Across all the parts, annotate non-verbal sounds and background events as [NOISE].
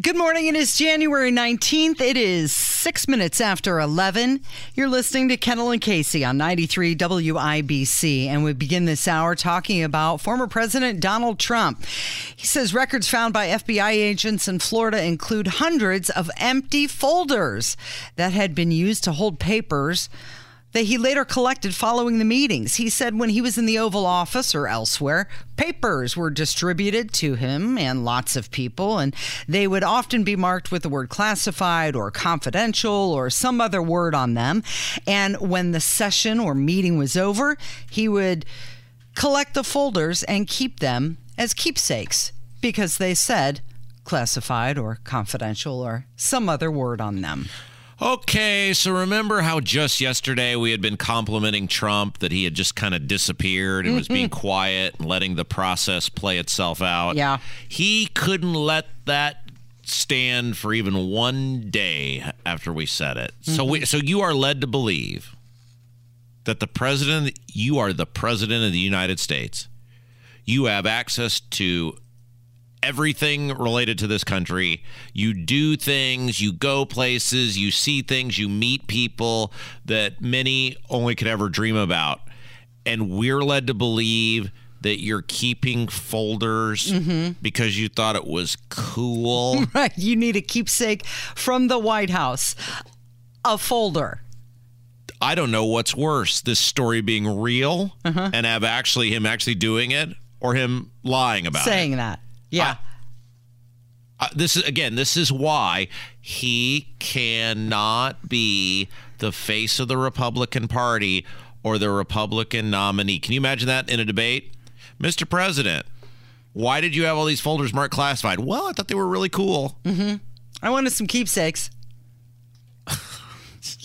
Good morning. It is January 19th. It is six minutes after 11. You're listening to Kendall and Casey on 93 WIBC. And we begin this hour talking about former President Donald Trump. He says records found by FBI agents in Florida include hundreds of empty folders that had been used to hold papers that he later collected following the meetings. He said when he was in the Oval Office or elsewhere, papers were distributed to him and lots of people, and they would often be marked with the word classified or confidential or some other word on them. And when the session or meeting was over, he would collect the folders and keep them as keepsakes because they said classified or confidential or some other word on them. Okay, so remember how just yesterday we had been complimenting Trump that he had just kind of disappeared and was being quiet and letting the process play itself out? Yeah. He couldn't let that stand for even one day after we said it. So we mm-hmm. so you are led to believe that the president you are the president of the United States. You have access to everything related to this country. You do things, you go places, you see things, you meet people that many only could ever dream about. And we're led to believe that you're keeping folders mm-hmm. because you thought it was cool. [LAUGHS] Right. You need a keepsake from the White House, a folder. I don't know what's worse this story being real uh-huh. and have actually him actually doing it or him lying about it. saying that. Yeah. Uh, this is again this is why he cannot be the face of the republican party or the republican nominee. Can you imagine that in a debate? Mr president why did you have all these folders marked classified? Well i thought they were really cool. I wanted some keepsakes. [LAUGHS]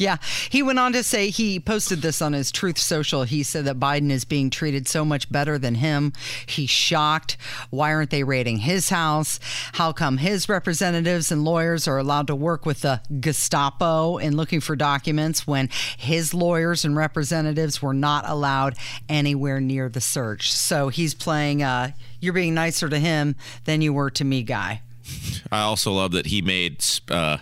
yeah. He went on to say he posted this on his Truth Social. He said that Biden is being treated so much better than him. He's shocked. Why aren't they raiding his house? How come his representatives and lawyers are allowed to work with the Gestapo in looking for documents when his lawyers and representatives were not allowed anywhere near the search? So he's playing, uh, you're being nicer to him than you were to me, guy. i also love that he made uh,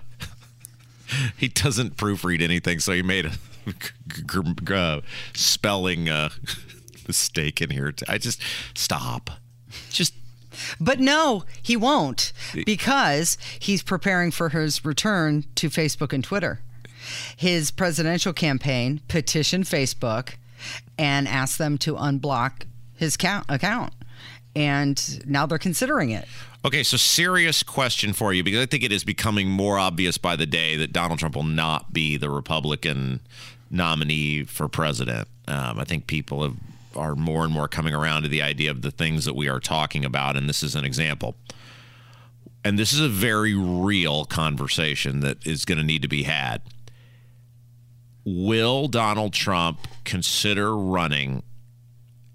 [LAUGHS] he doesn't proofread anything so he made a g- g- uh, spelling uh, [LAUGHS] mistake in here i just stop just But no, he won't because he's preparing for his return to Facebook and Twitter. His presidential campaign petitioned Facebook and asked them to unblock his account. And now they're considering it. Okay, so serious question for you because I think it is becoming more obvious by the day that Donald Trump will not be the Republican nominee for president. Um, I think people have, are more and more coming around to the idea of the things that we are talking about, and this is an example. And this is a very real conversation that is going to need to be had. Will Donald Trump consider running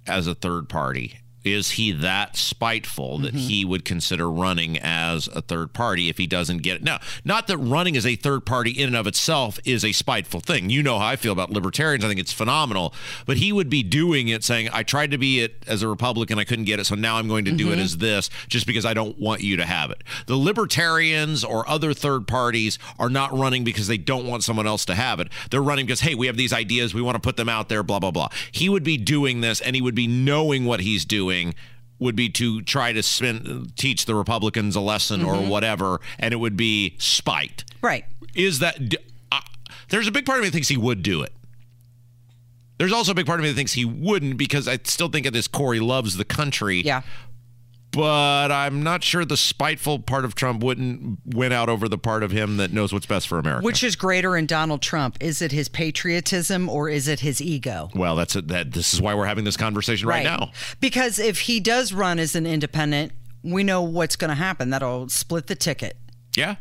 as a third party? Is he that spiteful that mm-hmm. he would consider running as a third party if he doesn't get it? Now, not that running as a third party in and of itself is a spiteful thing. You know how I feel about libertarians. I think it's phenomenal. But he would be doing it saying, I tried to be it as a Republican, I couldn't get it, so now I'm going to do it mm-hmm. as this just because I don't want you to have it. The libertarians or other third parties are not running because they don't want someone else to have it. They're running because, hey, we have these ideas, we want to put them out there, blah, blah, blah. He would be doing this and he would be knowing what he's doing would be to try to spin, teach the Republicans a lesson or whatever, and it would be spite. Right. Is that uh, there's a big part of me that thinks he would do it. There's also a big part of me that thinks he wouldn't because I still think at this core he loves the country. Yeah. But I'm not sure the spiteful part of Trump wouldn't win out over the part of him that knows what's best for America. Which is greater in Donald Trump? Is it his patriotism or is it his ego? well, that's it. That this is why we're having this conversation right, now. Because if he does run as an independent, we know what's going to happen. That'll split the ticket. Yeah.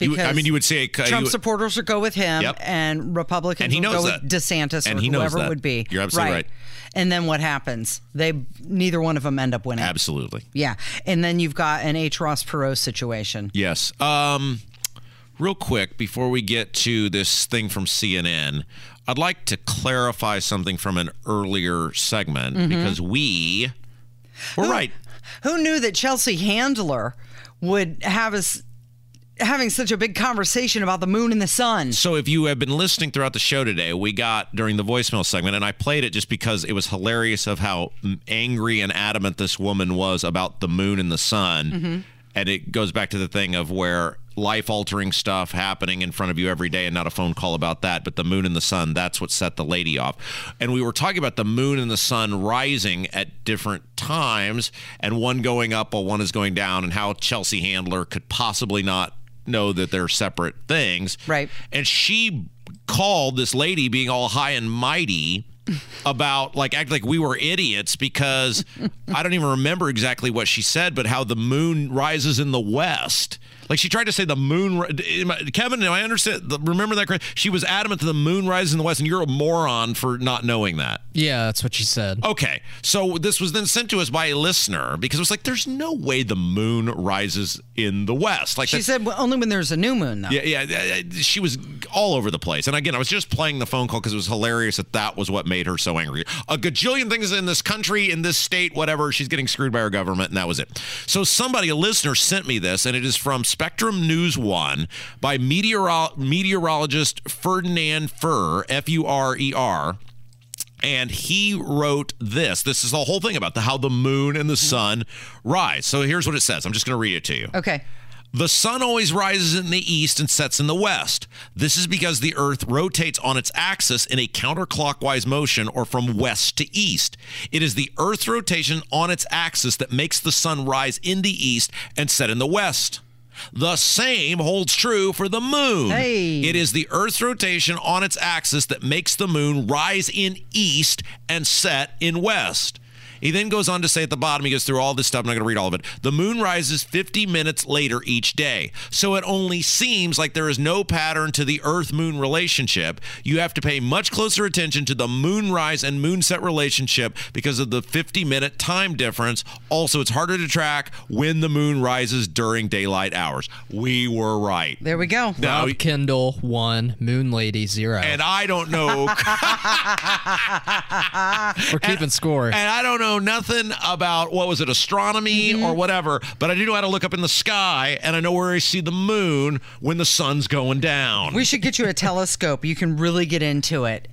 You- because I mean, you would say uh, Trump you- supporters would go with him, Yep. and Republicans And he would go knows with that. DeSantis And or he knows whoever that. would be. You're absolutely right. And then what happens? They neither one of them end up winning. absolutely. Yeah, and then you've got an H. Ross Perot situation. Yes. Um, real quick before we get to this thing from CNN, I'd like to clarify something from an earlier segment Mm-hmm. because we were right. Who knew that Chelsea Handler would have us having such a big conversation about the moon and the sun? So if you have been listening throughout the show today, we got during the voicemail segment, and I played it just because it was hilarious of how angry and adamant this woman was about the moon and the sun. Mm-hmm. And it goes back to the thing of where life altering stuff happening in front of you every day and not a phone call about that, but the moon and the sun, that's what set the lady off. And we were talking about the moon and the sun rising at different times and one going up while one is going down and how Chelsea Handler could possibly not know that they're separate things. Right. And she called this lady being all high and mighty about like act like we were idiots because [LAUGHS] I don't even remember exactly what she said, but how the moon rises in the west. Like she tried to say the moon. ri- am I- Kevin, do I understand? Remember that? correct? She was adamant that the moon rises in the west, and you're a moron for not knowing that. Yeah, that's what she said. Okay, so this was then sent to us by a listener because it was like, there's no way the moon rises in the west. Like She said well, only when there's a new moon, though. yeah, yeah, she was all over the place. And again, I was just playing the phone call because it was hilarious that that was what made her so angry. A gajillion things in this country, in this state, whatever. She's getting screwed by her government, and that was it. So somebody, a listener, sent me this, and it is from Spectrum News One by meteoro- meteorologist Ferdinand Furer, F U R E R. And he wrote this. This is the whole thing about the, how the moon and the sun rise. So here's what it says. I'm just going to read it to you. Okay. The sun always rises in the east and sets in the west. This is because the earth rotates on its axis in a counterclockwise motion or from west to east. It is the earth's rotation on its axis that makes the sun rise in the east and set in the west. The same holds true for the moon. Hey. It is the earth's rotation on its axis that makes the moon rise in east and set in west. He then goes on to say at the bottom, he goes through all this stuff. I'm not going to read all of it. The moon rises 50 minutes later each day. So it only seems like there is no pattern to the Earth moon relationship. You have to pay much closer attention to the moonrise and moonset relationship because of the 50 minute time difference. Also, it's harder to track when the moon rises during daylight hours. We were right. There we go. Now, Rob Kendall one, Moon Lady zero. and I don't know. [LAUGHS] We're keeping score. And I don't know nothing about what was it, astronomy mm-hmm. or whatever, but I do know how to look up in the sky and I know where I see the moon when the sun's going down. We should get you a telescope. You can really get into it.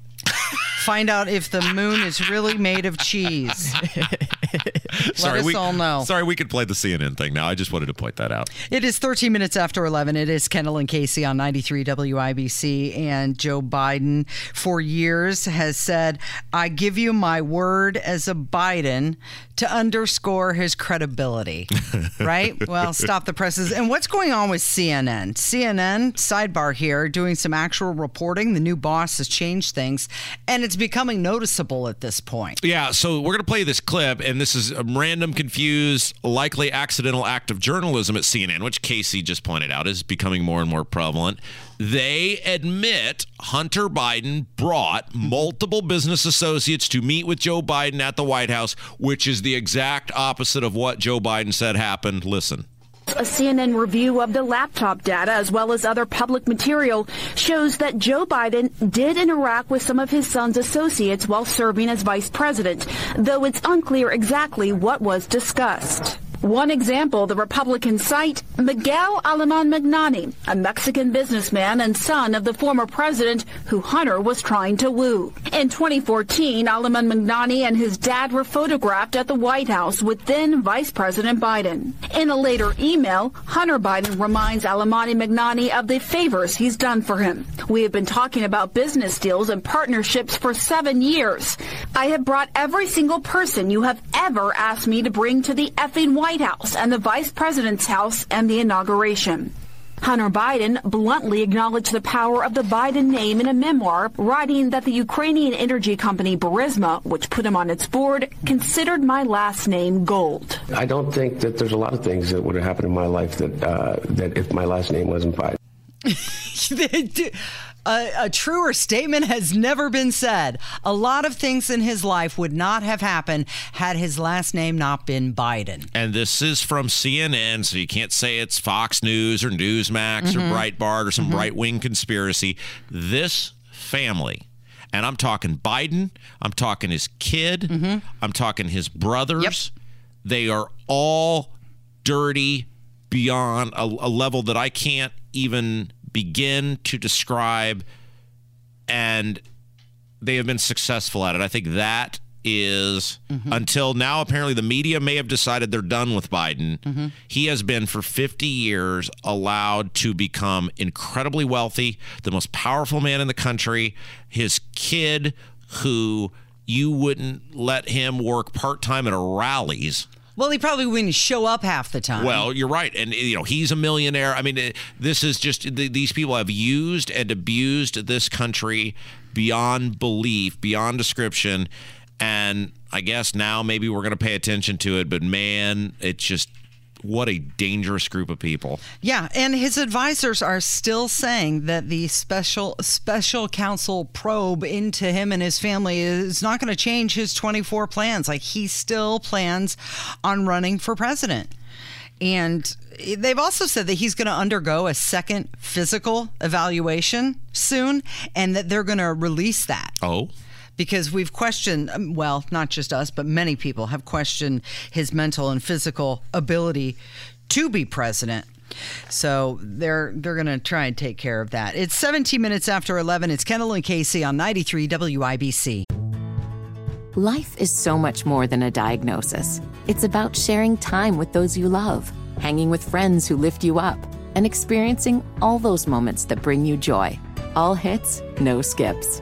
Find out if the moon is really made of cheese. [LAUGHS] sorry, us we, all know. Sorry, we could play the CNN thing now. I just wanted to point that out. It is 13 minutes after 11. It is Kendall and Casey on 93 WIBC. And Joe Biden, for years, has said, I give you my word as a Biden to underscore his credibility. [LAUGHS] right? Well, stop the presses. And what's going on with CNN? CNN, sidebar here, doing some actual reporting. The new boss has changed things, and it's becoming noticeable at this point. Yeah, so we're going to play this clip, and this is a random, confused, likely accidental act of journalism at CNN, which Casey just pointed out is becoming more and more prevalent. They admit Hunter Biden brought multiple business associates to meet with Joe Biden at the White House, which is the exact opposite of what Joe Biden said happened. Listen. A CNN review of the laptop data as well as other public material shows that Joe Biden did interact with some of his son's associates while serving as vice president, though it's unclear exactly what was discussed. One example, the Republicans cite Miguel Aleman Magnani, a Mexican businessman and son of the former president who Hunter was trying to woo. In 2014, Aleman Magnani and his dad were photographed at the White House with then Vice President Biden. In a later email, Hunter Biden reminds Aleman Magnani of the favors he's done for him. We have been talking about business deals and partnerships for seven years. I have brought every single person you have ever asked me to bring to the effing White House and the Vice President's house and the inauguration. Hunter Biden bluntly acknowledged the power of the Biden name in a memoir, writing that the Ukrainian energy company Burisma, which put him on its board, considered my last name gold. I don't think that there's a lot of things that would have happened in my life that uh, that if my last name wasn't Biden. [LAUGHS] a, a, truer statement has never been said. A lot of things in his life would not have happened had his last name not been Biden. And this is from CNN, so you can't say it's Fox News or Newsmax mm-hmm. or Breitbart or some mm-hmm. right wing conspiracy. This family, and I'm talking Biden, I'm talking his kid, mm-hmm. I'm talking his brothers, yep. they are all dirty beyond a, a level that I can't even begin to describe, and they have been successful at it. I think that is mm-hmm. until now apparently the media may have decided they're done with Biden. Mm-hmm. He has been for 50 years allowed to become incredibly wealthy, the most powerful man in the country. His kid who you wouldn't let him work part-time at a rallies well, he probably wouldn't show up half the time. Well, you're right, and you know he's a millionaire. I mean, this is just these people have used and abused this country beyond belief, beyond description, and I guess now maybe we're going to pay attention to it. But man, it's just what a dangerous group of people. Yeah, and his advisors are still saying that the special special counsel probe into him and his family is not going to change his 24 plans. Like he still plans on running for president. And they've also said that he's going to undergo a second physical evaluation soon and that they're going to release that. Oh because we've questioned, um, well, not just us, but many people have questioned his mental and physical ability to be president. So they're they're going to try and take care of that. It's 17 minutes after 11. It's Kendall and Casey on 93 WIBC. Life is so much more than a diagnosis. It's about sharing time with those you love, hanging with friends who lift you up, and experiencing all those moments that bring you joy. All hits, no skips.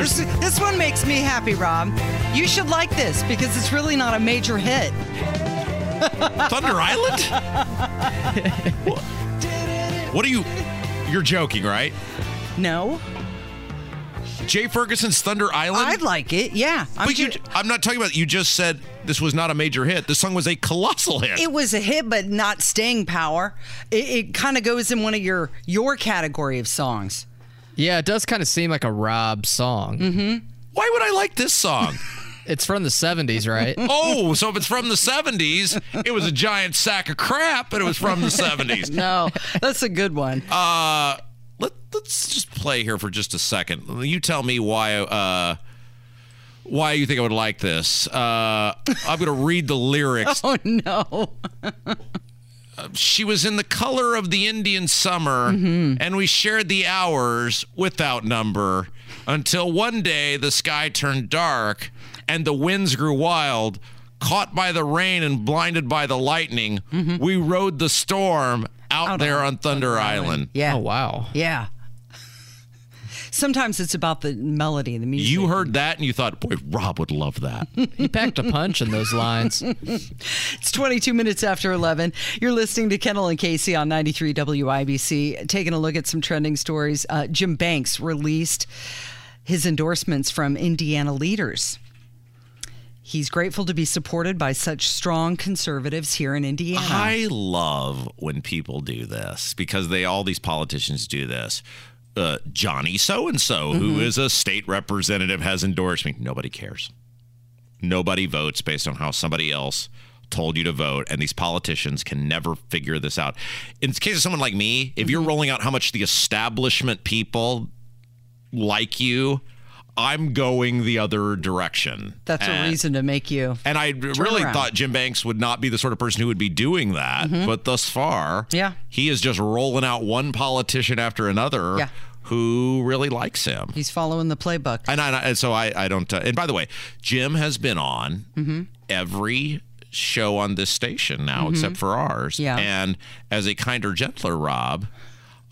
This, this one makes me happy, Rob. You should like this because it's really not a major hit. Thunder Island? what, are you? You're joking, right? No. Jay Ferguson's Thunder Island? I'd like it, yeah. I'm, but you, I'm not talking about, you just said this was not a major hit. The song was a colossal hit. It was a hit, but not staying power. It, it kind of goes in one of your your category of songs. Yeah, it does kind of seem like a Rob song. Mm-hmm. Why would I like this song? [LAUGHS] It's from the 70s, right? [LAUGHS] oh, so if it's from the 70s, it was a giant sack of crap, but it was from the 70s. [LAUGHS] no, that's a good one. Uh, let, let's just play here for just a second. You tell me why uh, why you think I would like this. Uh, I'm going to read the lyrics. Oh, no she was in the color of the Indian summer, mm-hmm. and we shared the hours without number until one day the sky turned dark and the winds grew wild. Caught by the rain and blinded by the lightning, mm-hmm. we rode the storm out, out there on Thunder, Thunder Island. Island. Yeah. Oh, wow. Yeah. Sometimes it's about the melody, the music. You heard that and you thought, boy, Rob would love that. [LAUGHS] he packed a punch in those lines. [LAUGHS] it's 22 minutes after 11. You're listening to Kendall and Casey on 93 WIBC. Taking a look at some trending stories. Uh, Jim Banks released his endorsements from Indiana leaders. He's grateful to be supported by such strong conservatives here in Indiana. I love when people do this because they all these politicians do this uh, Johnny so and so, who is a state representative, has endorsed me. Nobody cares. Nobody votes based on how somebody else told you to vote, and these politicians can never figure this out. In the case of someone like me, if you're mm-hmm. rolling out how much the establishment people like you, I'm going the other direction. That's and, a reason to make you. And I really around. thought Jim Banks would not be the sort of person who would be doing that, mm-hmm. but thus far, yeah, he is just rolling out one politician after another. Yeah. Who really likes him? He's following the playbook, and, I, and so I, I don't. Uh, and by the way, Jim has been on mm-hmm. every show on this station now, mm-hmm. except for ours. Yeah. And as a kinder, gentler Rob,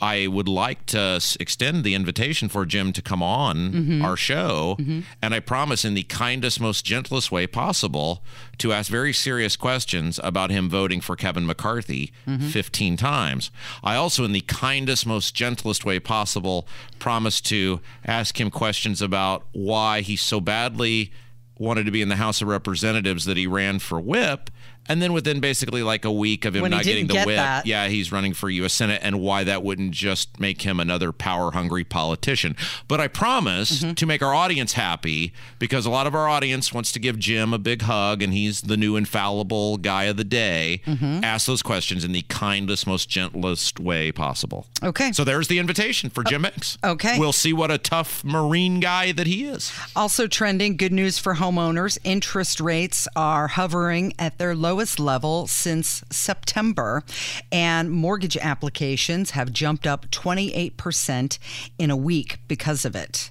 I would like to extend the invitation for Jim to come on mm-hmm. our show. Mm-hmm. And I promise, in the kindest, most gentlest way possible, to ask very serious questions about him voting for Kevin McCarthy mm-hmm. 15 times. I also, in the kindest, most gentlest way possible, promise to ask him questions about why he so badly wanted to be in the House of Representatives that he ran for whip. And then within basically like a week of him When not getting the get whip, that. yeah, he's running for U.S. Senate, and why that wouldn't just make him another power hungry politician. But I promise Mm-hmm. to make our audience happy because a lot of our audience wants to give Jim a big hug, and he's the new infallible guy of the day. Mm-hmm. Ask those questions in the kindest, most gentlest way possible. Okay. So there's the invitation for Jim Mix. okay. We'll see what a tough Marine guy that he is. Also trending, good news for homeowners. Interest rates are hovering at their lowest level since September, and mortgage applications have jumped up 28% in a week because of it.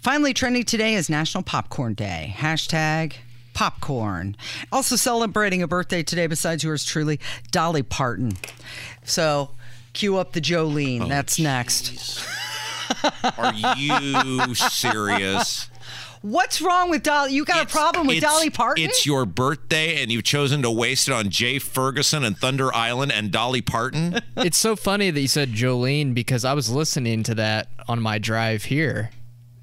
Finally, trending today is National Popcorn Day. Hashtag popcorn. Also celebrating a birthday today, besides yours truly, Dolly Parton. So, cue up the Jolene. Oh, That's next. Are you serious? [LAUGHS] What's wrong with Dolly? You got a problem with Dolly Parton? It's your birthday, and you've chosen to waste it on Jay Ferguson and Thunder Island and Dolly Parton. [LAUGHS] It's so funny that you said Jolene because I was listening to that on my drive here.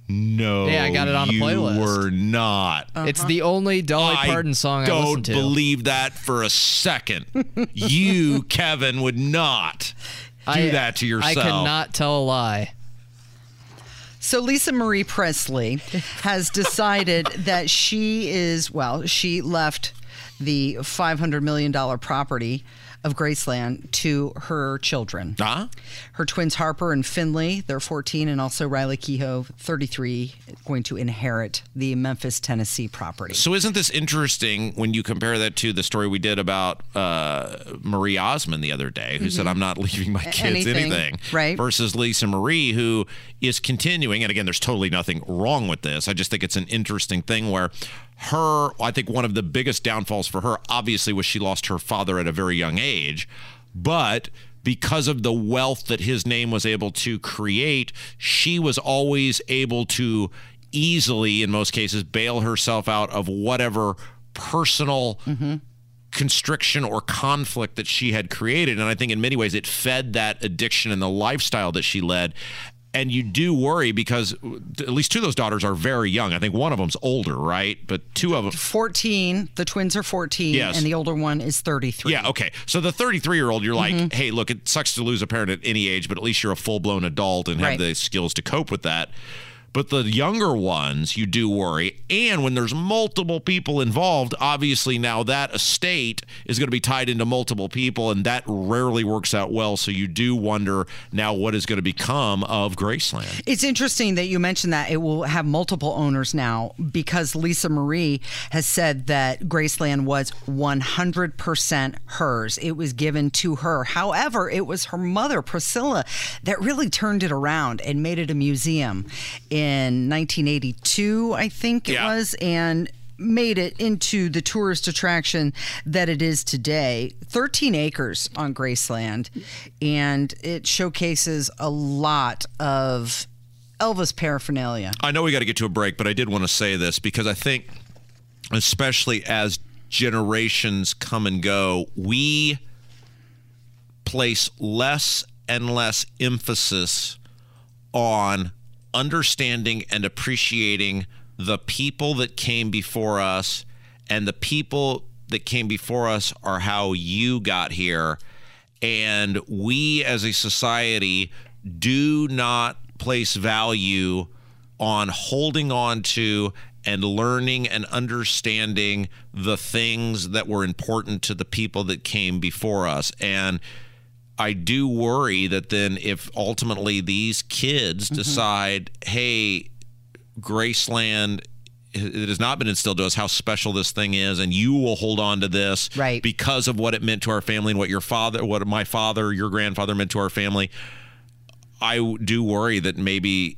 No, Yeah, I got it on a playlist. you playlist. were not. It's the only Dolly Parton song I don't listen to. believe that for a second. you, [LAUGHS] Kevin, would not do I- that to yourself. I cannot tell a lie. So Lisa Marie Presley has decided [LAUGHS] that she is well, she left the 500 million dollar property of Graceland to her children. Huh? Her twins Harper and Finley, they're 14 and also Riley Keough, 33, going to inherit the Memphis, Tennessee property. So isn't this interesting when you compare that to the story we did about uh, Marie Osmond the other day, who said, "I'm not leaving my kids anything, anything,", right. Versus Lisa Marie, who is continuing, and again, there's totally nothing wrong with this. I just think it's an interesting thing where her, I think one of the biggest downfalls for her, obviously, was she lost her father at a very young age, but because of the wealth that his name was able to create, she was always able to easily, in most cases, bail herself out of whatever personal mm-hmm. constriction or conflict that she had created. And I think in many ways it fed that addiction and the lifestyle that she led. And you do worry because at least two of those daughters are very young. I think one of them's older, right? But two of them. 14, the twins are 14 Yes. and the older one is 33. Yeah, okay. So the 33 year old, you're like, Mm-hmm. hey, look, it sucks to lose a parent at any age, but at least you're a full blown adult and have Right. the skills to cope with that. But the younger ones, you do worry. And when there's multiple people involved, obviously now that estate is going to be tied into multiple people, and that rarely works out well. So you do wonder now what is going to become of Graceland. It's interesting that you mentioned that it will have multiple owners now because Lisa Marie has said that Graceland was 100% hers. It was given to her. However, it was her mother, Priscilla, that really turned it around and made it a museum in 1982, I think it Yeah. was. And made it into the tourist attraction that it is today 13 acres on graceland and it showcases a lot of elvis paraphernalia I know we got to get to a break, but I did want to say this because I think, especially as generations come and go, we place less and less emphasis on understanding and appreciating the people that came before us and the people that came before us are how you got here. And we as a society do not place value on holding on to and learning and understanding the things that were important to the people that came before us. And I do worry that then if ultimately these kids mm-hmm. decide, hey, Graceland, it has not been instilled to us how special this thing is, and you will hold on to this Right. because of what it meant to our family and what your father, what my father, your grandfather meant to our family. I do worry that maybe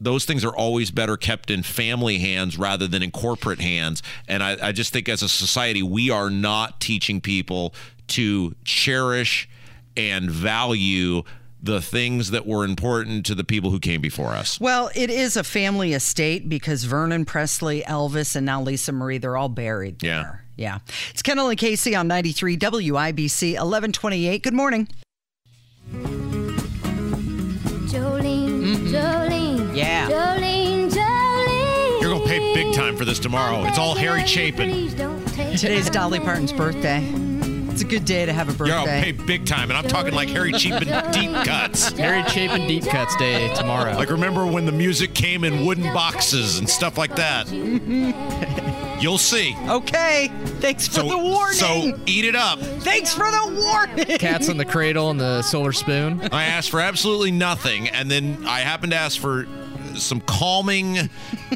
those things are always better kept in family hands rather than in corporate hands. And I, I just think as a society, we are not teaching people to cherish and value the things that were important to the people who came before us. Well, it is a family estate because Vernon Presley, Elvis, and now Lisa Marie, they're all buried Yeah. there. Yeah. Yeah. It's Kendall and Casey on 93 WIBC 1128. Good morning. Jolene, mm-hmm. Jolene. Yeah. Jolene, Jolene. You're gonna pay big time for this tomorrow. It's all Harry Chapin. Please don't Today's Dolly Parton's birthday. It's a good day to have a You're gonna pay big time, and I'm talking like Harry Chapin deep cuts. Harry Chapin Deep Cuts Day tomorrow. Like remember when the music came in wooden boxes and stuff like that. [LAUGHS] You'll see. Okay. Thanks for So, the warning. so eat it up. Thanks for the warning. Cats in the Cradle and the Silver Spoon. I asked for absolutely nothing, and then I happened to ask for some calming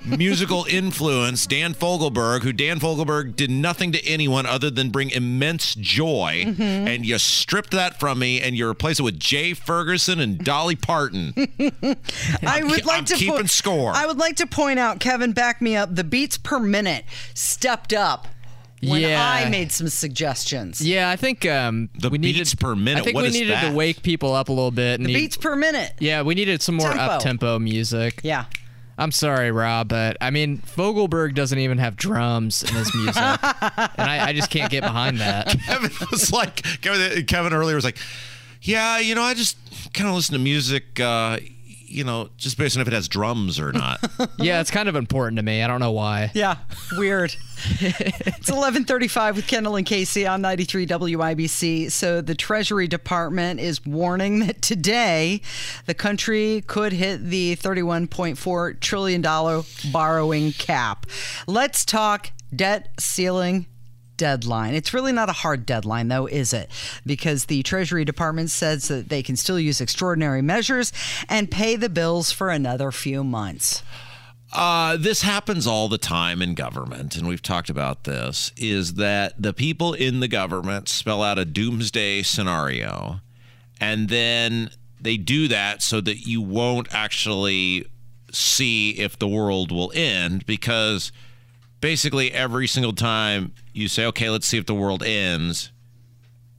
musical [LAUGHS] influence. Dan Fogelberg, who Dan Fogelberg did nothing to anyone other than bring immense joy, Mm-hmm. and you stripped that from me, and you replaced it with Jay Ferguson and Dolly Parton. [LAUGHS] I would ke- like I'm to keeping po- score. I would like to point out, Kevin, back me up. The beats per minute stepped up when Yeah. I made some suggestions. Yeah, I think um, The we needed beats per minute, I think what we is needed that? to wake people up a little bit. and The need- beats per minute. Yeah, we needed some more Tempo. up tempo music. Yeah. I'm sorry, Rob, but I mean, Fogelberg doesn't even have drums in his music, [LAUGHS] and I, I just can't get behind that. [LAUGHS] Kevin was like, Kevin, Kevin earlier was like, yeah, you know, I just kind of listen to music, uh, you know, just based on if it has drums or not. [LAUGHS] Yeah, it's kind of important to me. I don't know why. Yeah, weird. it's 11:35 with Kendall and Casey on 93 WIBC. So the Treasury Department is warning that today the country could hit the 31.4 trillion dollar borrowing cap. Let's talk debt ceiling deadline. It's really not a hard deadline, though, is it? Because the Treasury Department says that they can still use extraordinary measures and pay the bills for another few months. Uh, this happens all the time in government, and we've talked about this. Is that the people in the government spell out a doomsday scenario, and then they do that so that you won't actually see if the world will end because basically every single time you say, okay, let's see if the world ends,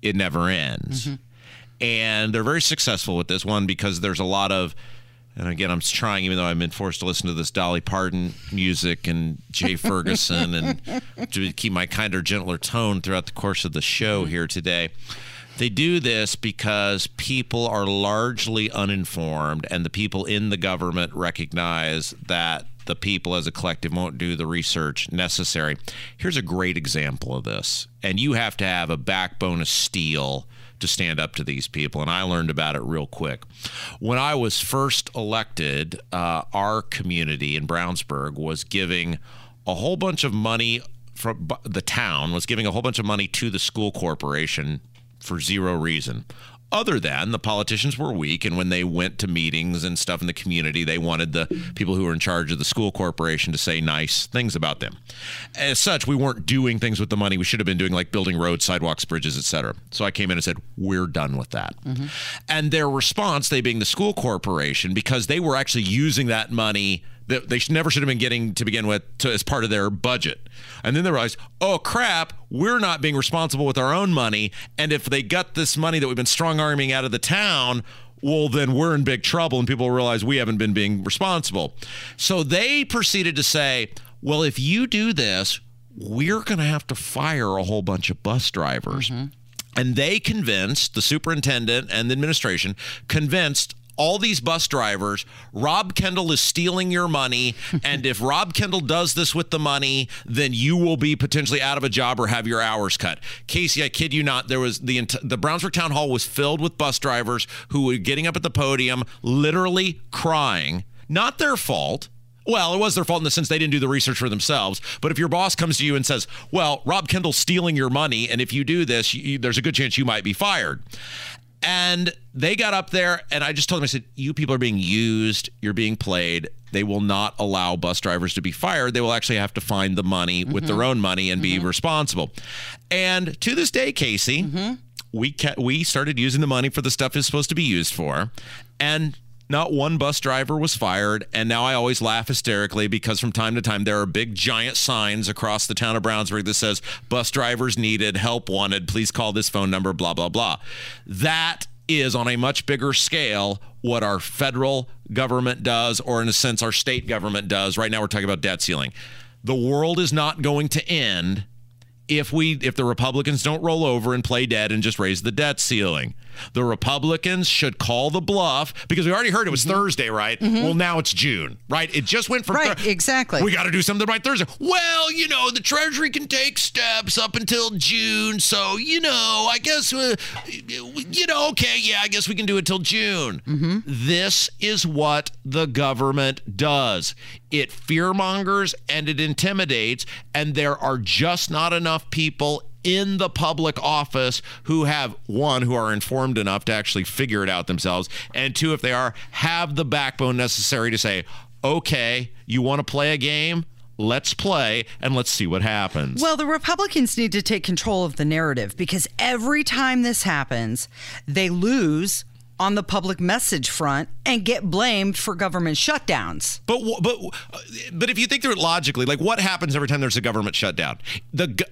it never ends. Mm-hmm. And they're very successful with this one because there's a lot of, and again, I'm trying, even though I've been forced to listen to this Dolly Parton music and Jay [LAUGHS] Ferguson and to keep my kinder, gentler tone throughout the course of the show mm-hmm. here today. They do this because people are largely uninformed, and the people in the government recognize that the people as a collective won't do the research necessary. Here's a great example of this, and you have to have a backbone of steel to stand up to these people, and I learned about it real quick. When I was first elected, uh, our community in Brownsburg was giving a whole bunch of money from the town was giving a whole bunch of money to the school corporation for zero reason other than the politicians were weak and when they went to meetings and stuff in the community they wanted the people who were in charge of the school corporation to say nice things about them. As such we weren't doing things with the money we should have been doing like building roads sidewalks bridges etc so i came in and said we're done with that. Mm-hmm. And their response they being the school corporation because they were actually using that money that they should, never should have been getting to begin with to, as part of their budget. And then they realized, oh crap, we're not being responsible with our own money. And if they got this money that we've been strong arming out of the town, well, then we're in big trouble. And people realize we haven't been being responsible. So they proceeded to say, well, if you do this, we're going to have to fire a whole bunch of bus drivers. Mm-hmm. And they convinced the superintendent and the administration, convinced all these bus drivers, Rob Kendall is stealing your money. [LAUGHS] and if Rob Kendall does this with the money, then you will be potentially out of a job or have your hours cut. Casey, I kid you not, there was the the Brownsburg Town Hall was filled with bus drivers who were getting up at the podium, literally crying. Not their fault. Well, it was their fault in the sense they didn't do the research for themselves. But if your boss comes to you and says, "Well, Rob Kendall's stealing your money, and if you do this, you, there's a good chance you might be fired," and they got up there, and I just told them, I said, "You people are being used. You're being played. They will not allow bus drivers to be fired. They will actually have to find the money with their mm-hmm. own money and be mm-hmm. responsible." And to this day, Casey, mm-hmm. we ca- we started using the money for the stuff it's supposed to be used for, and not one bus driver was fired. And now I always laugh hysterically because from time to time there are big giant signs across the town of Brownsburg that says bus drivers needed, help wanted, please call this phone number, blah blah blah. That is on a much bigger scale what our federal government does, or in a sense, our state government does. Right now, we're talking about debt ceiling. The world is not going to end if we if the Republicans don't roll over and play dead and just raise the debt ceiling. The Republicans should call the bluff because we already heard it was mm-hmm. Thursday, right? Mm-hmm. Well, now it's June, right? It just went from Right, Thur- exactly. We got to do something by Thursday. Well, you know, the Treasury can take steps up until June, so you know, I guess uh, you know, okay, yeah, I guess we can do it till June. Mm-hmm. This is what the government does. It fearmongers and it intimidates, and there are just not enough people in the public office who have one who are informed enough to actually figure it out themselves and two if they are have the backbone necessary to say okay you want to play a game let's play and let's see what happens Well, the Republicans need to take control of the narrative because every time this happens, they lose on the public message front and get blamed for government shutdowns. But but uh, but if you think through it logically, like what happens every time there's a government shutdown? The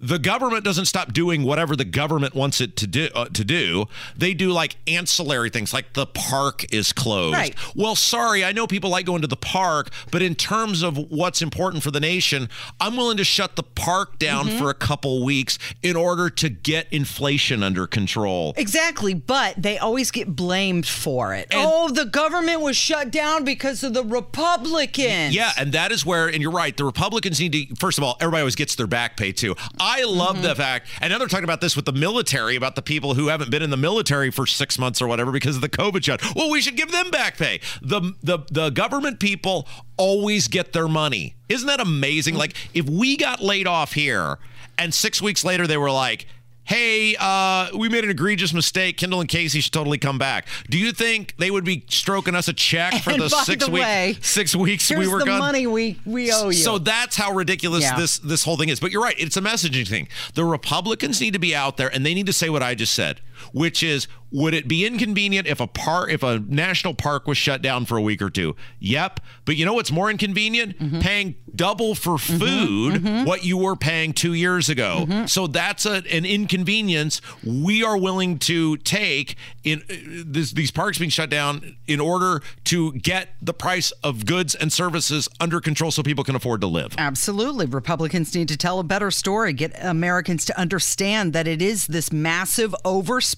the government doesn't stop doing whatever the government wants it to do. Uh, to do, they do like ancillary things, like the park is closed. Right. Well, sorry, I know people like going to the park, but in terms of what's important for the nation, I'm willing to shut the park down Mm-hmm. for a couple weeks in order to get inflation under control. Exactly, but they always get blamed for it. oh, the government was shut down because of the Republicans. Yeah, and that is where, and you're right, the Republicans need to, first of all, everybody always gets their back pay too. I love mm-hmm. the fact, and now they're talking about this with the military, about the people who haven't been in the military for six months or whatever because of the COVID shut. Well, we should give them back pay. The, the, the government people always get their money. Isn't that amazing? Mm. Like, if we got laid off here and six weeks later they were like, Hey, uh, we made an egregious mistake. Kendall and Casey should totally come back. Do you think they would be stroking us a check for [LAUGHS] And the six the weeks? way, Six weeks Here's we were the gone. money we, we owe you. So that's how ridiculous Yeah. this this whole thing is. But you're right; it's a messaging thing. The Republicans need to be out there and they need to say what I just said, which is, would it be inconvenient if a park, if a national park was shut down for a week or two? Yep. But you know what's more inconvenient? Mm-hmm. Paying double for food what you were paying two years ago. Mm-hmm. So that's a, an inconvenience we are willing to take in uh, this, these parks being shut down in order to get the price of goods and services under control so people can afford to live. Absolutely. Republicans need to tell a better story, get Americans to understand that it is this massive overspending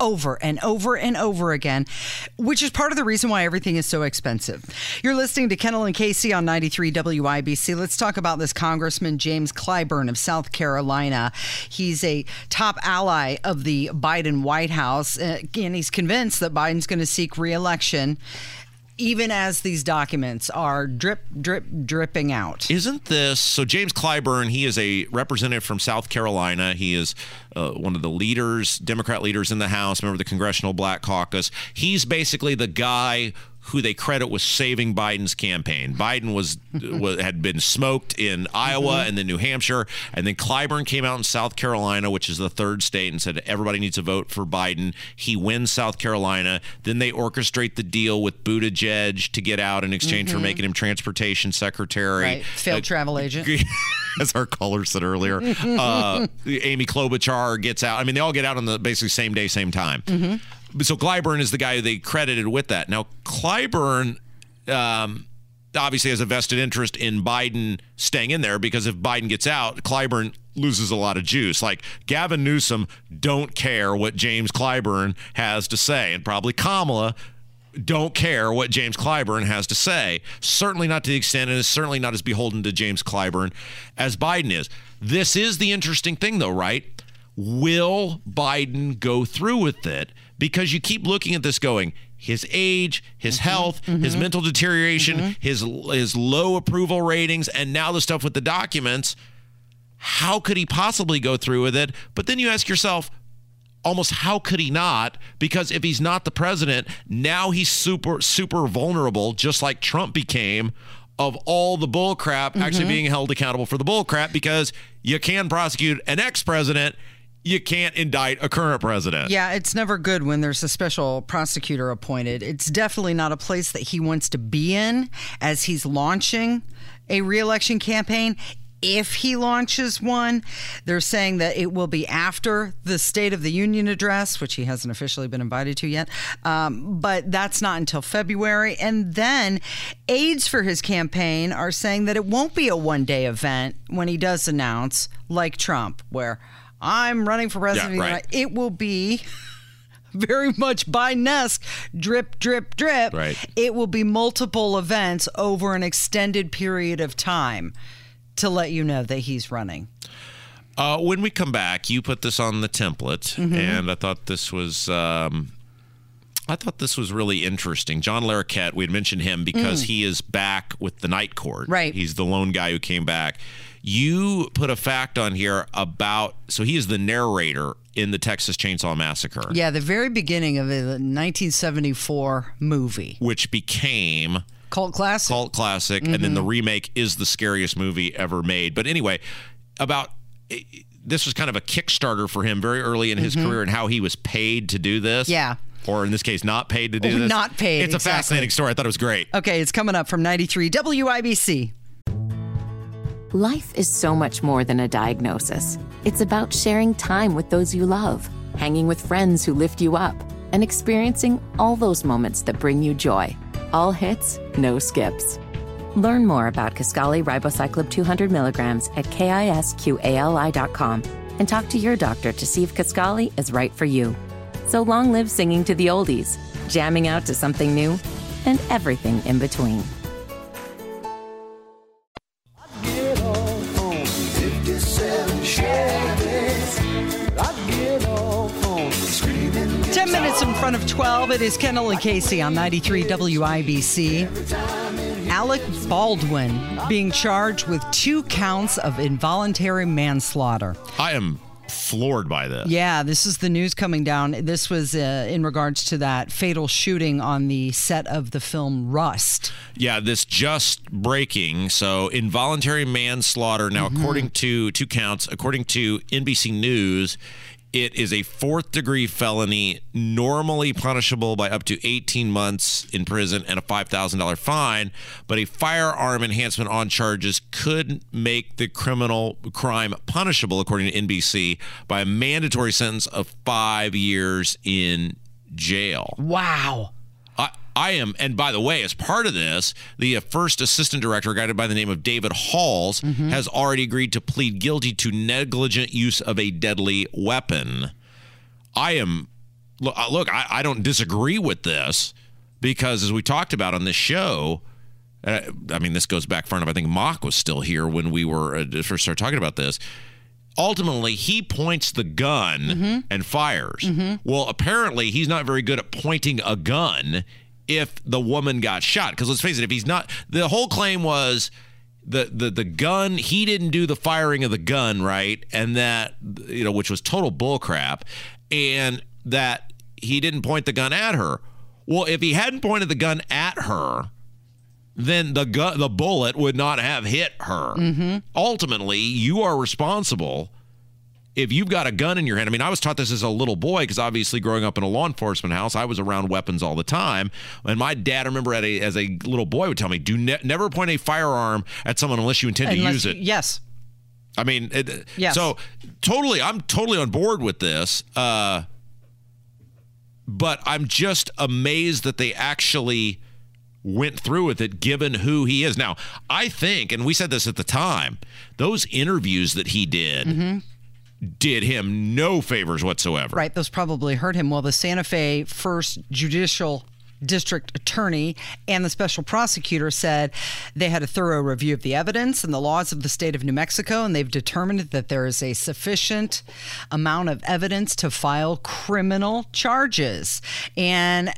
over and over and over again, which is part of the reason why everything is so expensive. You're listening to Kendall and Casey on 93 WIBC. Let's talk about this Congressman James Clyburn of South Carolina. He's a top ally of the Biden White House, uh, and he's convinced that Biden's going to seek reelection. Even as these documents are drip, drip, dripping out. Isn't this so? James Clyburn, he is a representative from South Carolina. He is uh, one of the leaders, Democrat leaders in the House, member of the Congressional Black Caucus. He's basically the guy who they credit with saving Biden's campaign. Biden was, [LAUGHS] was had been smoked in Iowa and then New Hampshire, and then Clyburn came out in South Carolina, which is the third state, and said everybody needs to vote for Biden. He wins South Carolina. Then they orchestrate the deal with Buttigieg to get out in exchange for making him transportation secretary. Right. Failed Uh, travel agent. [LAUGHS] as our caller said earlier, [LAUGHS] uh, Amy Klobuchar gets out. I mean, they all get out on the basically same day, same time. So Clyburn is the guy they credited with that. Now Clyburn. Um, Obviously, has a vested interest in Biden staying in there because if Biden gets out, Clyburn loses a lot of juice. Like Gavin Newsom don't care what James Clyburn has to say, and probably Kamala don't care what James Clyburn has to say. Certainly not to the extent, and is certainly not as beholden to James Clyburn as Biden is. This is the interesting thing, though, right? Will Biden go through with it? Because you keep looking at this going, his age, his mm-hmm. health, his mm-hmm. mental deterioration, mm-hmm. his his low approval ratings, and now the stuff with the documents. How could he possibly go through with it? But then you ask yourself, almost how could he not? Because if he's not the president, now he's super, super vulnerable, just like Trump became, of all the bull crap actually being held accountable for the bull crap because you can prosecute an ex president, you can't indict a current president. Yeah, it's never good when there's a special prosecutor appointed. It's definitely not a place that he wants to be in as he's launching a reelection campaign. if he launches one. They're saying that it will be after the State of the Union address, which he hasn't officially been invited to yet. Um, but that's not until February. And then aides for his campaign are saying that it won't be a one day event when he does announce, like Trump, where I'm running for president. Yeah, right. United- It will be. [LAUGHS] Very much by Nesk, drip, drip, drip. Right. It will be multiple events over an extended period of time to let you know that he's running. Uh, when we come back, you put this on the template, Mm-hmm. and I thought this was. Um, I thought this was really interesting. John Larroquette, we had mentioned him because mm. he is back with the Night Court. Mm. Right. He's the lone guy who came back. You put a fact on here about so he is the narrator in the Texas Chainsaw Massacre, Yeah, the very beginning of the 1974 movie, which became cult classic. cult classic, and then the mm-hmm. remake is the scariest movie ever made. But anyway, about eh, this was kind of a Kickstarter for him very early in his mm-hmm. career and how he was paid to do this. Yeah. Or in this case, not paid to do Or this. not paid, It's a exactly. fascinating story. I thought it was great. Okay, it's coming up from 93 WIBC. Life is so much more than a diagnosis. It's about sharing time with those you love, hanging with friends who lift you up, and experiencing all those moments that bring you joy. All hits, no skips. Learn more about Kisqali Ribociclib 200 milligrams at kisqali.com and talk to your doctor to see if Kisqali is right for you. So long live singing to the oldies, jamming out to something new, and everything in between. 10 minutes in front of 12. It is Kendall and Casey on 93 WIBC. Alec Baldwin being charged with two counts of involuntary manslaughter. I am floored by this. Yeah, this is the news coming down. This was uh, in regards to that fatal shooting on the set of the film Rust. Yeah, this just breaking. So involuntary manslaughter. Now, Mm-hmm. according to two counts, according to NBC News, it is a fourth degree felony, normally punishable by up to 18 months in prison and a $5,000 fine. But a firearm enhancement on charges could make the criminal crime punishable, according to NBC, by a mandatory sentence of five years in jail. Wow. I, am, and by the way, as part of this, the uh, first assistant director, guided by the name of David Halls, has already agreed to plead guilty to negligent use of a deadly weapon. I am, look, uh, look I, I don't disagree with this because, as we talked about on this show, uh, I mean, this goes back far enough. I think Mock was still here when we were uh, first started talking about this ultimately he points the gun and fires. Well, apparently he's not very good at pointing a gun if the woman got shot. Because let's face it, if he's not, the whole claim was the the the gun he didn't do the firing of the gun right, and that you know which was total bullcrap, and that he didn't point the gun at her. Well, if he hadn't pointed the gun at her, then the gun the bullet would not have hit her. Mm-hmm. Ultimately, you are responsible if you've got a gun in your hand. I mean, I was taught this as a little boy because obviously growing up in a law enforcement house, I was around weapons all the time. And my dad, I remember at a, as a little boy, would tell me, "Do ne- never point a firearm at someone unless you intend to use it." yes. I mean, it, Yes. so totally, I'm totally on board with this. Uh, but I'm just amazed that they actually went through with it given who he is. Now, I think, and we said this at the time, those interviews that he did did him no favors whatsoever. Right, those probably hurt him. Well, the Santa Fe First Judicial District Attorney and the special prosecutor said they had a thorough review of the evidence and the laws of the state of New Mexico, and they've determined that there is a sufficient amount of evidence to file criminal charges. And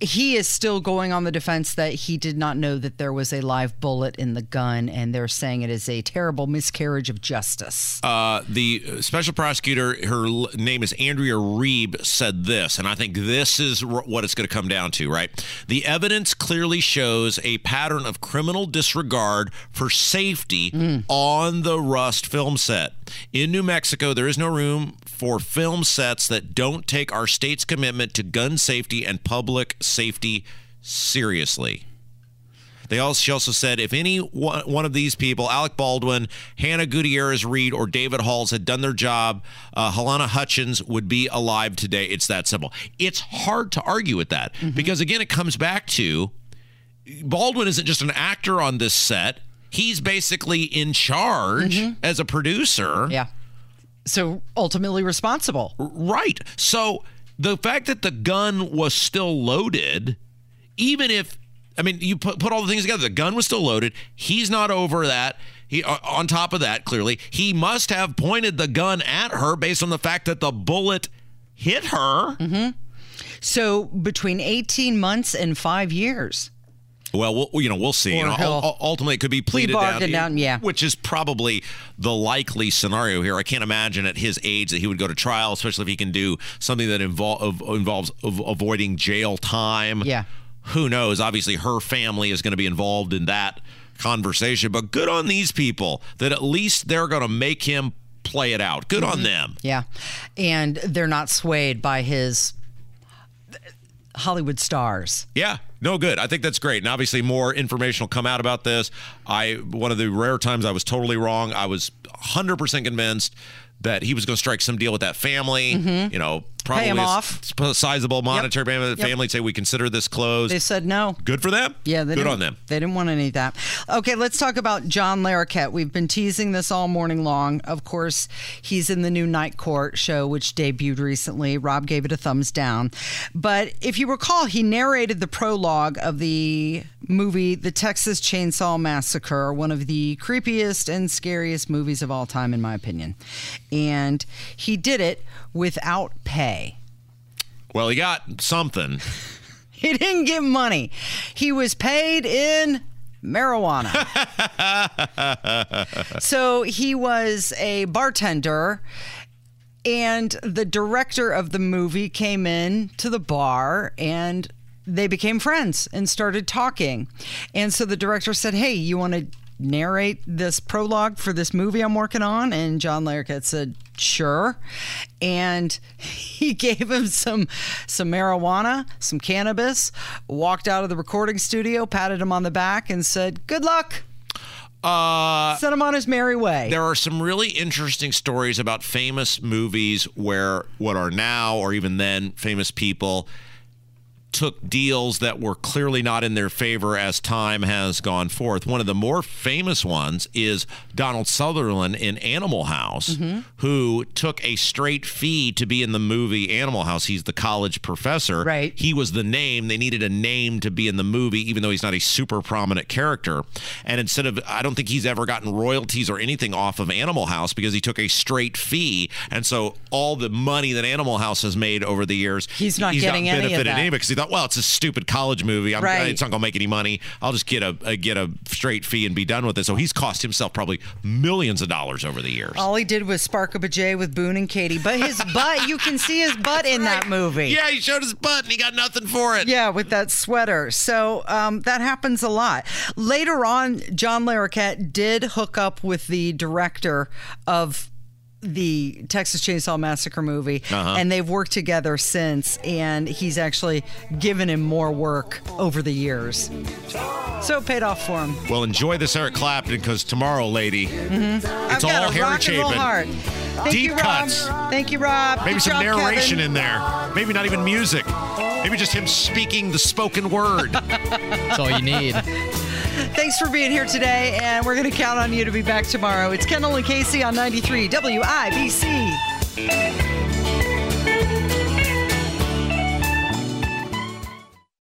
he is still going on the defense that he did not know that there was a live bullet in the gun, and they're saying it is a terrible miscarriage of justice. Uh, the special prosecutor, her name is Andrea Reeb, said this, and I think this is r- what it's going to come down to, right? The evidence clearly shows a pattern of criminal disregard for safety on the Rust film set. In New Mexico, there is no room for film sets that don't take our state's commitment to gun safety and public safety seriously. They also she also said if any one, one of these people, Alec Baldwin, Hannah Gutierrez Reed, or David Halls had done their job, uh, Halyna Hutchins would be alive today. It's that simple. It's hard to argue with that because again, it comes back to Baldwin isn't just an actor on this set. He's basically in charge as a producer. Yeah. So ultimately responsible. Right. So the fact that the gun was still loaded, even if I mean you put put all the things together, the gun was still loaded. He's not over that. He uh, on top of that, clearly he must have pointed the gun at her based on the fact that the bullet hit her. So between 18 months and five years. Well, we'll you know we'll see. You know, he'll ul- ul- ultimately, it could be pleaded bargain down, yeah. which is probably the likely scenario here. I can't imagine at his age that he would go to trial, especially if he can do something that invol- of, involves avoiding jail time. Yeah. Who knows? Obviously, her family is going to be involved in that conversation. But good on these people that at least they're going to make him play it out. Good Mm-hmm. on them. Yeah. And they're not swayed by his Hollywood stars. Yeah, no good. I think that's great. And obviously more information will come out about this. I one of the rare times I was totally wrong. I was 100% convinced that he was going to strike some deal with that family, mm-hmm. you know, probably Mm-hmm. him off. s- sizable monetary payment. The Yep. family say we consider this closed. They said no. good for them. Yeah, good on them. They didn't want any of that. Okay, let's talk about John Larroquette. We've been teasing this all morning long. Of course, he's in the new Night Court show, which debuted recently. Rob gave it a thumbs down. But if you recall, he narrated the prologue of the movie The Texas Chainsaw Massacre, one of the creepiest and scariest movies of all time, in my opinion. And he did it without pay. Well, he got something. [LAUGHS] He didn't get money. He was paid in marijuana. [LAUGHS] so he was a bartender and the director of the movie came in to the bar and they became friends and started talking. And so the director said, "Hey, you want to narrate this prologue for this movie I'm working on?" And John Larroquette said, "Sure." And he [LAUGHS] gave him some some marijuana, some cannabis, walked out of the recording studio, patted him on the back and said, "Good luck." Uh Sent him on his merry way. There are some really interesting stories about famous movies where what are now or even then famous people took deals that were clearly not in their favor as time has gone forth. One of the more famous ones is Donald Sutherland in Animal House, Mm-hmm. who took a straight fee to be in the movie Animal House. He's the college professor. Right. He was the name. They needed a name to be in the movie, even though he's not a super prominent character. And instead of, I don't think he's ever gotten royalties or anything off of Animal House because he took a straight fee. And so all the money that Animal House has made over the years, He's not he's getting any of benefited that. any because he thought, well, it's a stupid college movie. I'm, Right. It's not going to make any money. I'll just get a, a get a straight fee and be done with it. So he's cost himself probably millions of dollars over the years. All he did was spark up a J with Boon and Katie, but his [LAUGHS] butt, you can see his butt in that movie. Yeah, he showed his butt and he got nothing for it. Yeah, with that sweater. So um, that happens a lot. Later on, John Larroquette did hook up with the director of the Texas Chainsaw Massacre movie, Uh-huh. and they've worked together since. And he's actually given him more work over the years. So it paid off for him. Well, enjoy this Eric Clapton because tomorrow, lady, it's I've all got a Harry rock and roll Chapin. heart. Thank Deep you, cuts. Thank you, Rob. Maybe Good some job, narration Kevin. in there. Maybe not even music. Maybe just him speaking the spoken word. That's all you need. [LAUGHS] Thanks for being here today, and we're going to count on you to be back tomorrow. It's Kendall and Casey on 93 WIBC.